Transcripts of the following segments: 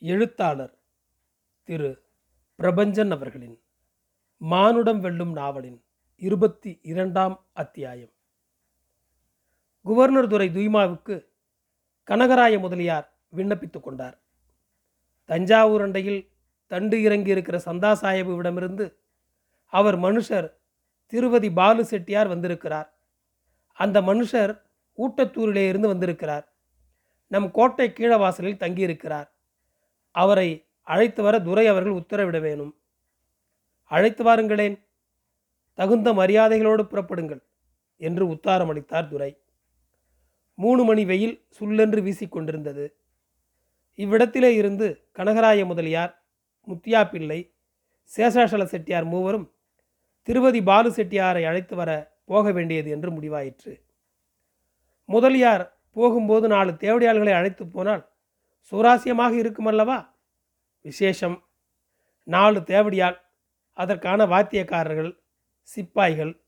எழுத்தாளர் திரு. பிரபஞ்சன் அவர்களின் மானுடம் வெல்லும் நாவலின் இருபத்தி இரண்டாம் அத்தியாயம் குவர்னர் துரை துய்மாவுக்கு கனகராய முதலியார் விண்ணப்பித்துக் கொண்டார். தஞ்சாவூர் அண்டையில் தண்டு இறங்கி இருக்கிற சந்தா சாஹிபுவிடமிருந்து அவர் மனுஷர் திருவதி பாலு செட்டியார் வந்திருக்கிறார். அந்த மனுஷர் ஊட்டத்தூரிலே இருந்து வந்திருக்கிறார். நம் கோட்டை கீழவாசலில் தங்கியிருக்கிறார். அவரை அழைத்து வர துரை அவர்கள் உத்தரவிட வேணும். அழைத்து வாருங்களேன். தகுந்த மரியாதைகளோடு புறப்படுங்கள் என்று உத்தாரம் அளித்தார் துரை. மூணு மணி வெயில் சுல்லென்று வீசிக்கொண்டிருந்தது இவ்விடத்திலே இருந்து கனகராய முதலியார் முத்தியா பிள்ளை சேஷாசல செட்டியார் மூவரும் திருவதி பாலு செட்டியாரை அழைத்து வர போக வேண்டியது என்று முடிவாயிற்று. முதலியார் போகும்போது நாலு தேவடியாள்களை அழைத்து போனால் சுவாரஸ்யமாக இருக்குமல்லவா? விசேஷம். நாலு தேவடியால் அதற்கான வாத்தியக்காரர்கள் சிப்பாய்கள்.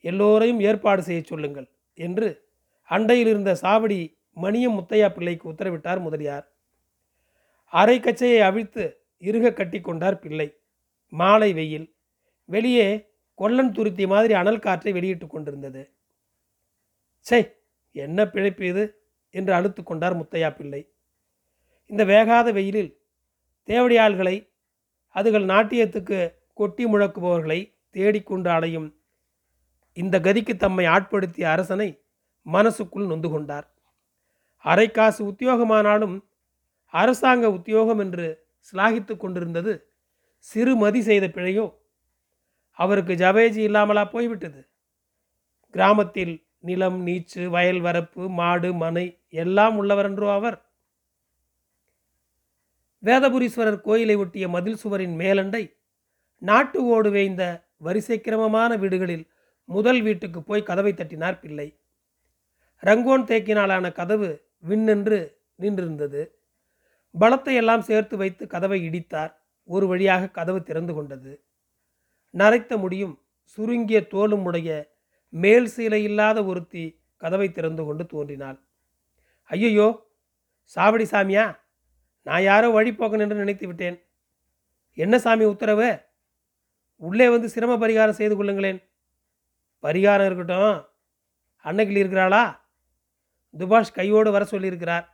எல்லோரையும் ஏற்பாடு செய்ய சொல்லுங்கள் என்று அண்டையில் இருந்த சாவடி மணியம் முத்தையா பிள்ளைக்கு உத்தரவிட்டார் முதலியார். அரை கச்சையை அவிழ்த்து இறுக கட்டி கொண்டார் பிள்ளை. மாலை வெயில். வெளியே கொல்லன் துருத்தி மாதிரி அனல் காற்றை வெளியிட்டு கொண்டிருந்தது. சே என்ன பிழைப்பு இது? என்று அழுத்து கொண்டார் முத்தையா பிள்ளை. இந்த வேகாத வெயிலில் தேவடியாள்களை அதுகள் நாட்டியத்துக்கு கொட்டி முழக்குபவர்களை தேடிக்கொண்டு அடையும் இந்த கதிக்கு தம்மை ஆட்படுத்திய அரசனை மனசுக்குள் நொந்து கொண்டார். அரைக்காசு உத்தியோகமானாலும் அரசாங்க உத்தியோகம் என்று சிலாகித்து கொண்டிருந்தது சிறுமதி செய்த பிழையோ அவருக்கு ஜபேஜி இல்லாமலா போய்விட்டது. கிராமத்தில் நிலம் நீச்சு வயல் வரப்பு மாடு மனை எல்லாம் உள்ளவரென்றோ அவர். வேதபுரீஸ்வரர் கோயிலை ஒட்டிய மதில் சுவரின் மேலண்டை நாட்டு ஓடு வேய்ந்த வரிசை கிரமமான வீடுகளில் முதல் வீட்டுக்கு போய் கதவை தட்டினார் பிள்ளை. ரங்கோன் தேக்கினாலான கதவு விண்ணென்று நின்றிருந்தது. பலத்தை எல்லாம் சேர்த்து வைத்து கதவை இடித்தார். ஒரு வழியாக கதவு திறந்து கொண்டது. நரைத்த முடியும் சுருங்கிய தோலும் உடைய மேல் சீலை இல்லாத ஒருத்தி கதவை திறந்து கொண்டு தோன்றினாள். ஐயையோ! சாவடி சாமியா! நான் யாரோ வழிபோக்கன் என்று நினைத்து விட்டேன். என்ன சாமி உத்தரவு? உள்ளே வந்து சிரம பரிகாரம் செய்து கொள்ளுங்களேன். பரிகாரம் இருக்கட்டும். அன்னைக்கில் இருக்கிறாளா? துபாஷ் கையோடு வர சொல்லியிருக்கிறார்.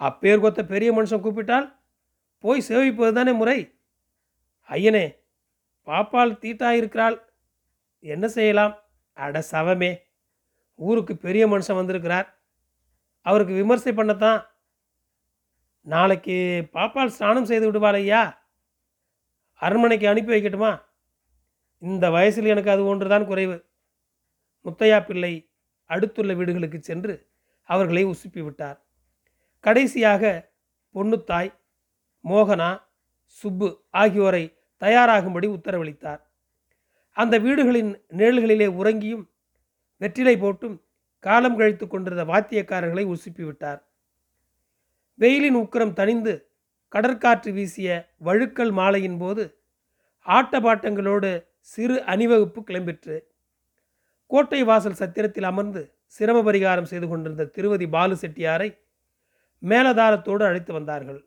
அப்பேர் கொத்த பெரிய மனுஷன் கூப்பிட்டால் போய் சேவிப்பது தானே முறை? ஐயனே பாப்பால் தீட்டா இருக்கிறாள். என்ன செய்யலாம்? அட சவமே. ஊருக்கு பெரிய மனுஷன் வந்திருக்கிறார். அவருக்கு விமர்சை பண்ணத்தான் நாளைக்கு பாப்பால் ஸ்நானம் செய்து விடுவாள் ஐயா அரண்மனைக்கு அனுப்பி வைக்கட்டுமா? இந்த வயசில் எனக்கு அது ஒன்றுதான் குறைவு. முத்தையா பிள்ளை அடுத்துள்ள வீடுகளுக்கு சென்று அவர்களை உசுப்பி விட்டார். கடைசியாக பொன்னுத்தாய் மோகனா சுப்பு ஆகியோரை தயாராகும்படி உத்தரவளித்தார். அந்த வீடுகளின் நிழல்களிலே உறங்கியும் வெற்றிலை போட்டும் காலம் கழித்து கொண்டிருந்த வாத்தியக்காரர்களை உசுப்பி விட்டார். வெயிலின் உக்கிரம் தணிந்து கடற்காற்று வீசிய வழுக்கல் மாலையின் போது ஆட்டபாட்டங்களோடு சிறு அணிவகுப்பு கிளம்பிற்று. கோட்டை வாசல் சத்திரத்தில் அமர்ந்து சிரம பரிகாரம் செய்து கொண்டிருந்த திருவதி பாலு செட்டியாரை மேலதாரத்தோடு அழைத்து வந்தார்கள்.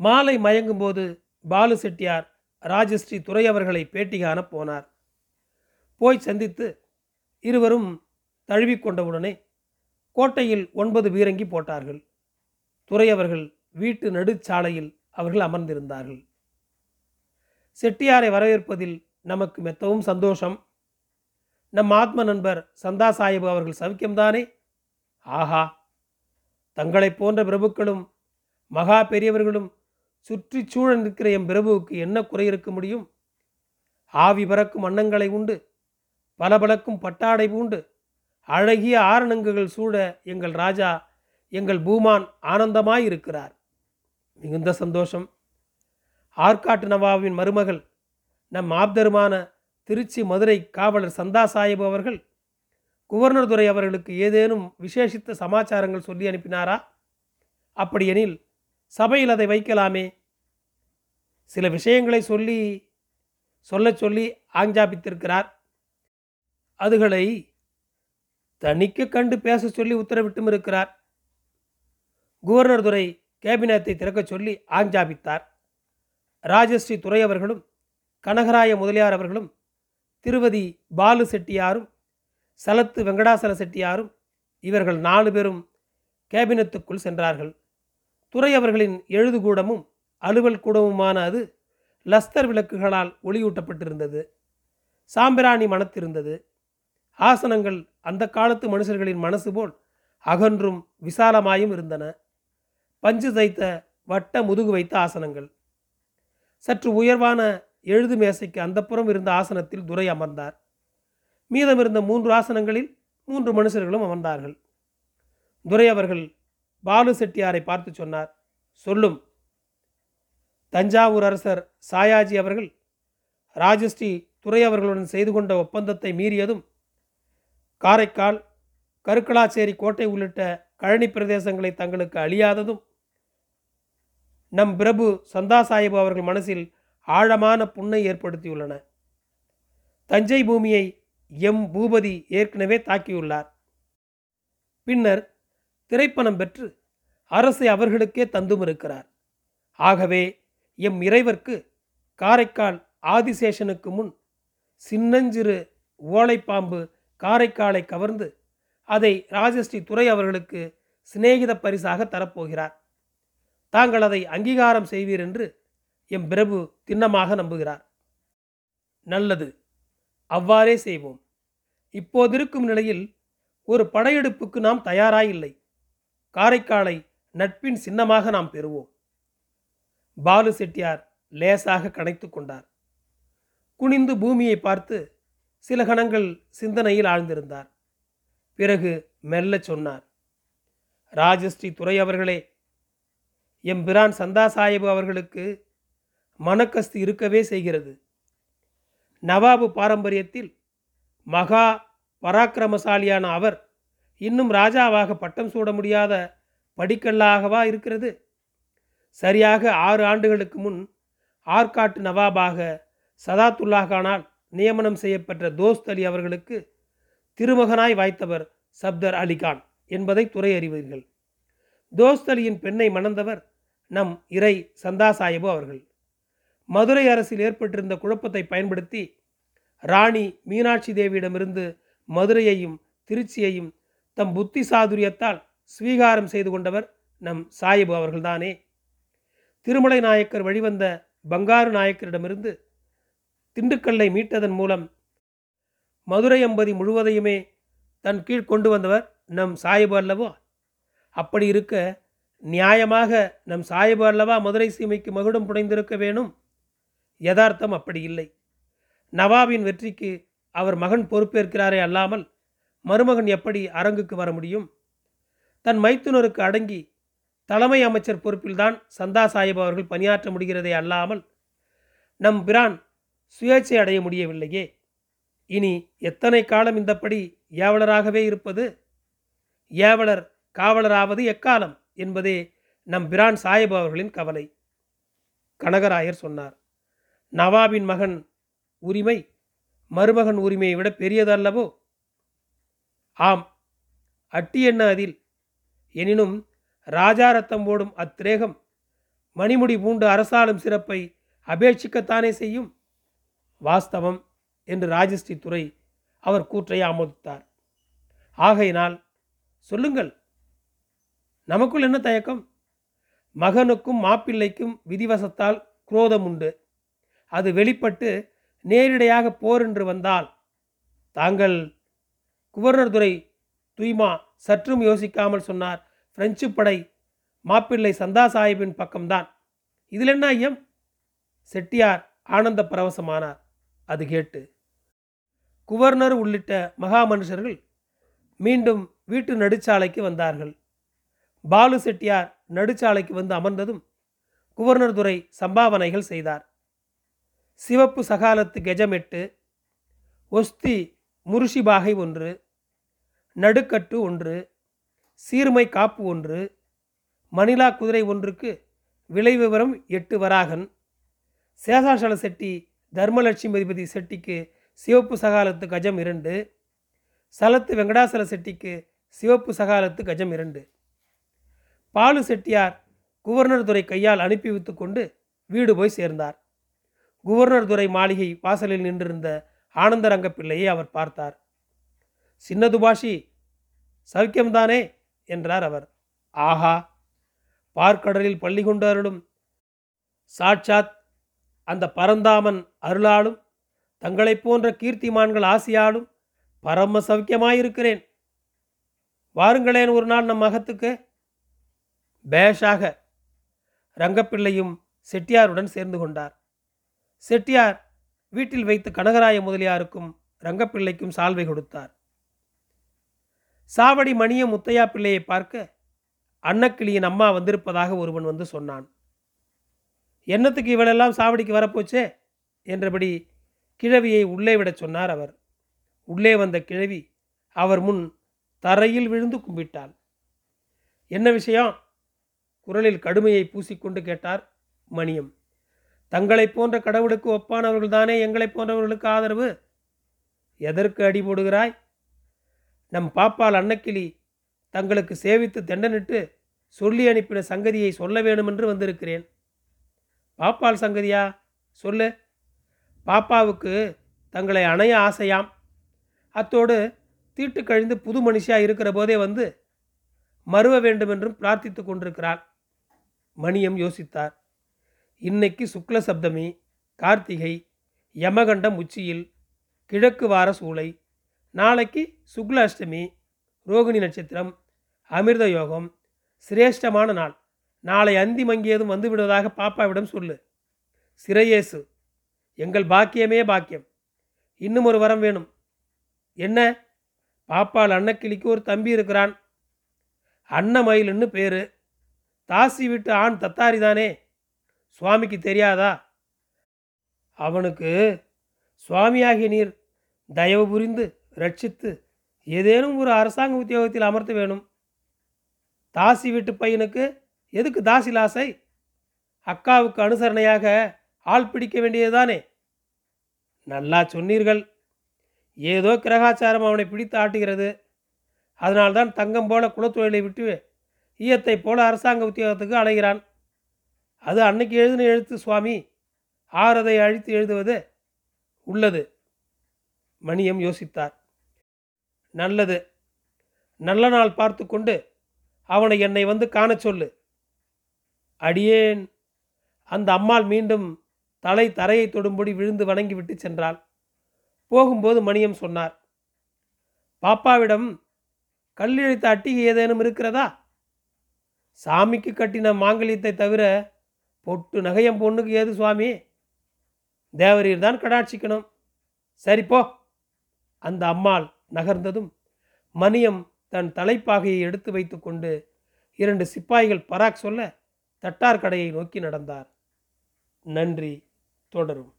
மாலை மயங்கும் போது பாலு செட்டியார் ராஜஸ்ரீ துறை அவர்களை பேட்டி காண போனார். போய் சந்தித்து இருவரும் தழுவிக்கொண்டவுடனே கோட்டையில் ஒன்பது பீரங்கி போட்டார்கள். துறை அவர்கள் வீட்டு நடுச்சாலையில் அவர்கள் அமர்ந்திருந்தார்கள். செட்டியாரை வரவேற்பதில் நமக்கு மெத்தவும் சந்தோஷம். நம் ஆத்ம நண்பர் சந்தா சாஹிப் அவர்கள் சவிக்கம்தானே? ஆஹா! தங்களைப் போன்ற பிரபுக்களும் மகா பெரியவர்களும் சுற்றி சூழ நிற்கிற எம் பிரபுவுக்கு என்ன குறை இருக்க முடியும்? ஆவி பறக்கும் அன்னங்களை உண்டு பளபளக்கும் பட்டாடை பூண்டு அழகிய ஆரணங்குகள் சூழ எங்கள் ராஜா எங்கள் பூமான் ஆனந்தமாயிருக்கிறார். மிகுந்த சந்தோஷம். ஆற்காட்டு நவாவின் மருமகள் நம் ஆப்தருமான திருச்சி மதுரை காவலர் சந்தா சாஹிப் அவர்கள் குவர்னர் துறை அவர்களுக்கு ஏதேனும் விசேஷித்த சமாச்சாரங்கள் சொல்லி அனுப்பினாரா? அப்படியெனில் சபையில் அதை வைக்கலாமே. சில விஷயங்களை சொல்லி சொல்ல சொல்லி ஆஞ்சாபித்திருக்கிறார். அதுகளை தனிக்க கண்டு பேச சொல்லி உத்தரவிட்டும் இருக்கிறார். கவர்னர் துரை கேபினத்தை திறக்கச் சொல்லி ஆஞ்சாபித்தார். ராஜஸ்ரீ துறை அவர்களும் கனகராய முதலியார் அவர்களும் திருவதி பாலு செட்டியாரும் சலத்து வெங்கடாசல செட்டியாரும் இவர்கள் நாலு பேரும் கேபினத்துக்குள் சென்றார்கள். துறை அவர்களின் எழுதுகூடமும் அலுவல் கூடமுமான அது லஸ்தர் விளக்குகளால் ஒளியூட்டப்பட்டிருந்தது. சாம்பிராணி மனத்திருந்தது ஆசனங்கள் அந்த காலத்து மனுஷர்களின் மனசு போல் அகன்றும் விசாலமாயும் இருந்தன. பஞ்சு தைத்த வட்ட முதுகு வைத்த ஆசனங்கள். சற்று உயர்வான எழுது மேசைக்கு அந்தப்புறம் இருந்த ஆசனத்தில் துரை அமர்ந்தார். மீதமிருந்த மூன்று ஆசனங்களில் மூன்று மனுஷர்களும் அமர்ந்தார்கள். துரை அவர்கள் பாலு செட்டியாரை பார்த்து சொன்னார் சொல்லும். தஞ்சாவூர் அரசர் சாயாஜி அவர்கள் ராஜஸ்ரீ துறை அவர்களுடன் செய்து கொண்ட ஒப்பந்தத்தை மீறியதும் காரைக்கால் கருக்கலாச்சேரி கோட்டை உள்ளிட்ட கழனி பிரதேசங்களை தங்களுக்கு அழியாததும் நம் பிரபு சந்தா சாஹிப் அவர்கள் மனசில் ஆழமான புண்ணை ஏற்படுத்தியுள்ளன. தஞ்சை பூமியை எம். பூபதி ஏற்கனவே தாக்கியுள்ளார். பின்னர் திரைப்பணம் பெற்று அரசை அவர்களுக்கே தந்தும் இருக்கிறார் ஆகவே எம். இறைவர்க்கு காரைக்கால் ஆதிசேஷனுக்கு முன் சின்னஞ்சிறு ஓலைப்பாம்பு காரைக்காலை கவர்ந்து அதை ராஜஸ்ரீ துறை அவர்களுக்கு சிநேகித பரிசாக தரப்போகிறார். தாங்கள் அதை அங்கீகாரம் செய்வீர் என்று எம் பிரபு திண்ணமாக நம்புகிறார். நல்லது அவ்வாறே செய்வோம். இப்போதிருக்கும் நிலையில் ஒரு படையெடுப்புக்கு நாம் தயாராயில்லை. காரைக்காலை நட்பின் சின்னமாக நாம் பெறுவோம். பாலு செட்டியார் லேசாக கணைத்து கொண்டார். குனிந்து பூமியை பார்த்து சில கணங்கள் சிந்தனையில் ஆழ்ந்திருந்தார். பிறகு மெல்ல சொன்னார் ராஜஸ்ரீ துறை அவர்களே எம்பிரான் சந்தா சாஹிப் அவர்களுக்கு மனக்கஸ்து இருக்கவே செய்கிறது. நவாபு பாரம்பரியத்தில் மகா பராக்கிரமசாலியான அவர் இன்னும் ராஜாவாக பட்டம் சூட முடியாத படிக்கல்லாகவா இருக்கிறது? சரியாக ஆறு ஆண்டுகளுக்கு முன் ஆற்காட்டு நவாபாக சதாத்துல்லா கானால் நியமனம் செய்யப்பட்ட தோஸ்த் அலி அவர்களுக்கு திருமகனாய் வாய்த்தவர் சப்தர் அலிகான் என்பதை துறை அறிவீர்கள் தோஸ்த் அலியின் பெண்ணை மணந்தவர் நம் இறை சந்தா சாஹிபு அவர்கள். மதுரை அரசில் ஏற்பட்டிருந்த குழப்பத்தை பயன்படுத்தி ராணி மீனாட்சி தேவியிடமிருந்து மதுரையையும் திருச்சியையும் தம் புத்தி சாதுரியத்தால் ஸ்வீகாரம் செய்து கொண்டவர் நம் சாயபு அவர்கள்தானே. திருமலை நாயக்கர் வழிவந்த பங்காரு நாயக்கரிடமிருந்து திண்டுக்கல்லை மீட்டதன் மூலம் மதுரை அம்பதி முழுவதையுமே தன் கீழ் கொண்டு வந்தவர் நம் சாயிபு அல்லவோ? அப்படி இருக்க நியாயமாக நம் சாயிபு அல்லவா மதுரை சீமைக்கு மகுடம் புனைந்திருக்க வேணும்? யதார்த்தம் அப்படி இல்லை. நவாபின் வெற்றிக்கு அவர் மகன் பொறுப்பேற்கிறாரே அல்லாமல் மருமகன் எப்படி அரங்குக்கு வர முடியும்? தன் மைத்துனருக்கு அடங்கி தலைமை அமைச்சர் பொறுப்பில்தான் சந்தா சாஹிப் அவர்கள் பணியாற்ற முடிகிறதே அல்லாமல் நம் பிரான் சுயேட்சை அடைய முடியவில்லையே. இனி எத்தனை காலம் இந்தப்படி ஏவலராகவே இருப்பது? ஏவலர் காவலராவது எக்காலம்? என்பதே நம் பிரான் சாஹிப் அவர்களின் கவலை. கனகராயர் சொன்னார் நவாபின் மகன் உரிமை மருமகன் உரிமையை விட பெரியதல்லவோ? ஆம் அட்டி என்ன அதில்? எனினும் ராஜா ரத்தம் போடும் அத்திரேகம் மணிமுடி பூண்டு அரசாளும் சிறப்பை அபேட்சிக்கத்தானே செய்யும்? வாஸ்தவம் என்று ராஜஸ்ரீ துறை அவர் கூற்றை ஆமோதித்தார். ஆகையினால் சொல்லுங்கள் நமக்குள் என்ன தயக்கம்? மகனுக்கும் மாப்பிள்ளைக்கும் விதிவசத்தால் குரோதம் உண்டு. அது வெளிப்பட்டு நேரிடையாக போர் என்று வந்தால் தாங்கள் குவர்னர் துறை துய்மா சற்றும் யோசிக்காமல் சொன்னார் பிரெஞ்சு படை மாப்பிள்ளை சந்தா சாஹிப்பின் பக்கம்தான். இதில் என்ன ஐயம்? செட்டியார் ஆனந்த பரவசமானார். அது கேட்டு. குவர்னர் உள்ளிட்ட மகா மனுஷர்கள் மீண்டும் வீட்டு நடுச்சாலைக்கு வந்தார்கள். பாலு செட்டியார் நடுச்சாலைக்கு வந்து அமர்ந்ததும் குவர்னர் துறை சம்பாவனைகள் செய்தார். சிவப்பு சகாலத்து கெஜமெட்டு ஒஸ்தி முருஷிபாகை ஒன்று நடுக்கட்டு ஒன்று சீர்மை காப்பு ஒன்று மணிலா குதிரை ஒன்றுக்கு விலை விவரம் எட்டு வராகன் சேஷாசல செட்டி தர்மலட்சுமிபதி செட்டிக்கு சிவப்பு சகாலத்து கஜம் இரண்டு சலத்து வெங்கடாசல செட்டிக்கு சிவப்பு சகாலத்து கஜம் இரண்டு. பாலு செட்டியார் குவர்னர் துறை கையால் அனுப்பி வைத்து கொண்டு வீடு போய் சேர்ந்தார். குவர்னர் துறை மாளிகை வாசலில் நின்றிருந்த ஆனந்தரங்க பிள்ளையை அவர் பார்த்தார். சின்ன துபாஷி சௌக்கியம்தானே என்றார் அவர். ஆஹா! பார்க்கடலில் பள்ளி கொண்டு அருளும் சாட்சாத் அந்த பரந்தாமன் அருளாலும் தங்களைப் போன்ற கீர்த்திமான்கள் ஆசியாலும் பரம சௌக்கியமாயிருக்கிறேன். வாருங்களேன் ஒரு நாள் நம் மகத்துக்கு பேஷாக ரங்கப்பிள்ளையும் செட்டியாருடன் சேர்ந்து கொண்டார். செட்டியார் வீட்டில் வைத்து கனகராய முதலியாருக்கும் ரங்கப்பிள்ளைக்கும் சால்வை கொடுத்தார். சாவடி மணிய முத்தையா பிள்ளையை பார்க்க அன்னக்கிளியின் அம்மா வந்திருப்பதாக ஒருவன் வந்து சொன்னான். என்னத்துக்கு இவளெல்லாம் சாவடிக்கு வரப்போச்சே? என்றபடி கிழவியை உள்ளே விடச் சொன்னார் அவர். உள்ளே வந்த கிழவி அவர் முன் தரையில் விழுந்து கும்பிட்டாள். என்ன விஷயம்? குரலில் கடுமையை பூசிக்கொண்டு கேட்டார் மணியம். தங்களைப் போன்ற கடவுளுக்கு ஒப்பானவர்கள் தானே எங்களைப் போன்றவர்களுக்கு ஆதரவு? எதற்கு அடி போடுகிறாய்? நம் பாப்பால் அன்னக்கிளி தங்களுக்கு சேவித்து தண்டனிட்டு சொல்லி அனுப்பின சங்கதியை சொல்ல வேண்டுமென்று வந்திருக்கிறேன். பாப்பால் சங்கதியா? சொல்லு. பாப்பாவுக்கு தங்களை அணைய ஆசையாம். அத்தோடு தீட்டு கழிந்து புது மனுஷியாக இருக்கிற போதே வந்து மறுவ வேண்டுமென்றும் பிரார்த்தித்து கொண்டிருக்கிறாள். மணியம் யோசித்தார். இன்னைக்கு சுக்ல சப்தமி கார்த்திகை யமகண்டம் உச்சியில் கிழக்கு வார சூளை நாளைக்கு சுக்ல அஷ்டமி ரோகிணி நட்சத்திரம் அமிர்த யோகம் சிரேஷ்டமான நாள். நாளை அந்தி மங்கியதும் வந்து விடுவதாக பாப்பாவிடம் சொல்லு. சிறையேசு எங்கள் பாக்கியமே பாக்கியம். இன்னும் ஒரு வரம் வேணும். என்ன? பாப்பால் அன்னக்கிளிக்கு ஒரு தம்பி இருக்கிறான். அன்னமயிலுன்னு பேரு. தாசி விட்டு ஆண் தத்தாரி தானே? சுவாமிக்கு தெரியாதா? அவனுக்கு சுவாமியாகிய நீர் தயவு புரிந்து ரட்சித்து ஏதேனும் ஒரு அரசாங்க உத்தியோகத்தில் அமர்த்த வேணும். தாசி வீட்டு பையனுக்கு எதுக்கு தாசி லாசை அக்காவுக்கு அனுசரணையாக ஆள் பிடிக்க வேண்டியதுதானே? நல்லா சொன்னீர்கள். ஏதோ கிரகாச்சாரம் அவனை பிடித்து ஆட்டுகிறது. அதனால்தான் தங்கம் போல குலத்தொழிலை விட்டு ஈயத்தை போல அரசாங்க உத்தியோகத்துக்கு அலைகிறான். அது அன்னைக்கு எழுதின எழுத்து சுவாமி. ஆறதை அழித்து எழுதுவது உள்ளது. மணியம் யோசித்தார். நல்லது. நல்ல நாள் பார்த்து கொண்டு அவனை என்னை வந்து காணச் சொல்லு. அடியேன். அந்த அம்மாள் மீண்டும் தலை தரையை தொடும்படி விழுந்து வணங்கிவிட்டு சென்றாள். போகும்போது மணியம் சொன்னார் பாப்பாவிடம் கல்லெழுத்த அட்டிகை ஏதேனும் இருக்கிறதா? சாமிக்கு கட்டின மாங்கல்யத்தை தவிர பொட்டு நகையம் பொண்ணுக்கு ஏது சுவாமி? தேவரீர் தான் கடாட்சிக்கணும். சரி போ. அந்த அம்மாள் நகர்ந்ததும் மணியம் தன் தலைப்பாகையை எடுத்து வைத்துக்கொண்டு இரண்டு சிப்பாய்கள் பராக் சொல்ல தட்டார் கடையை நோக்கி நடந்தார். நன்றி. தொடரும்.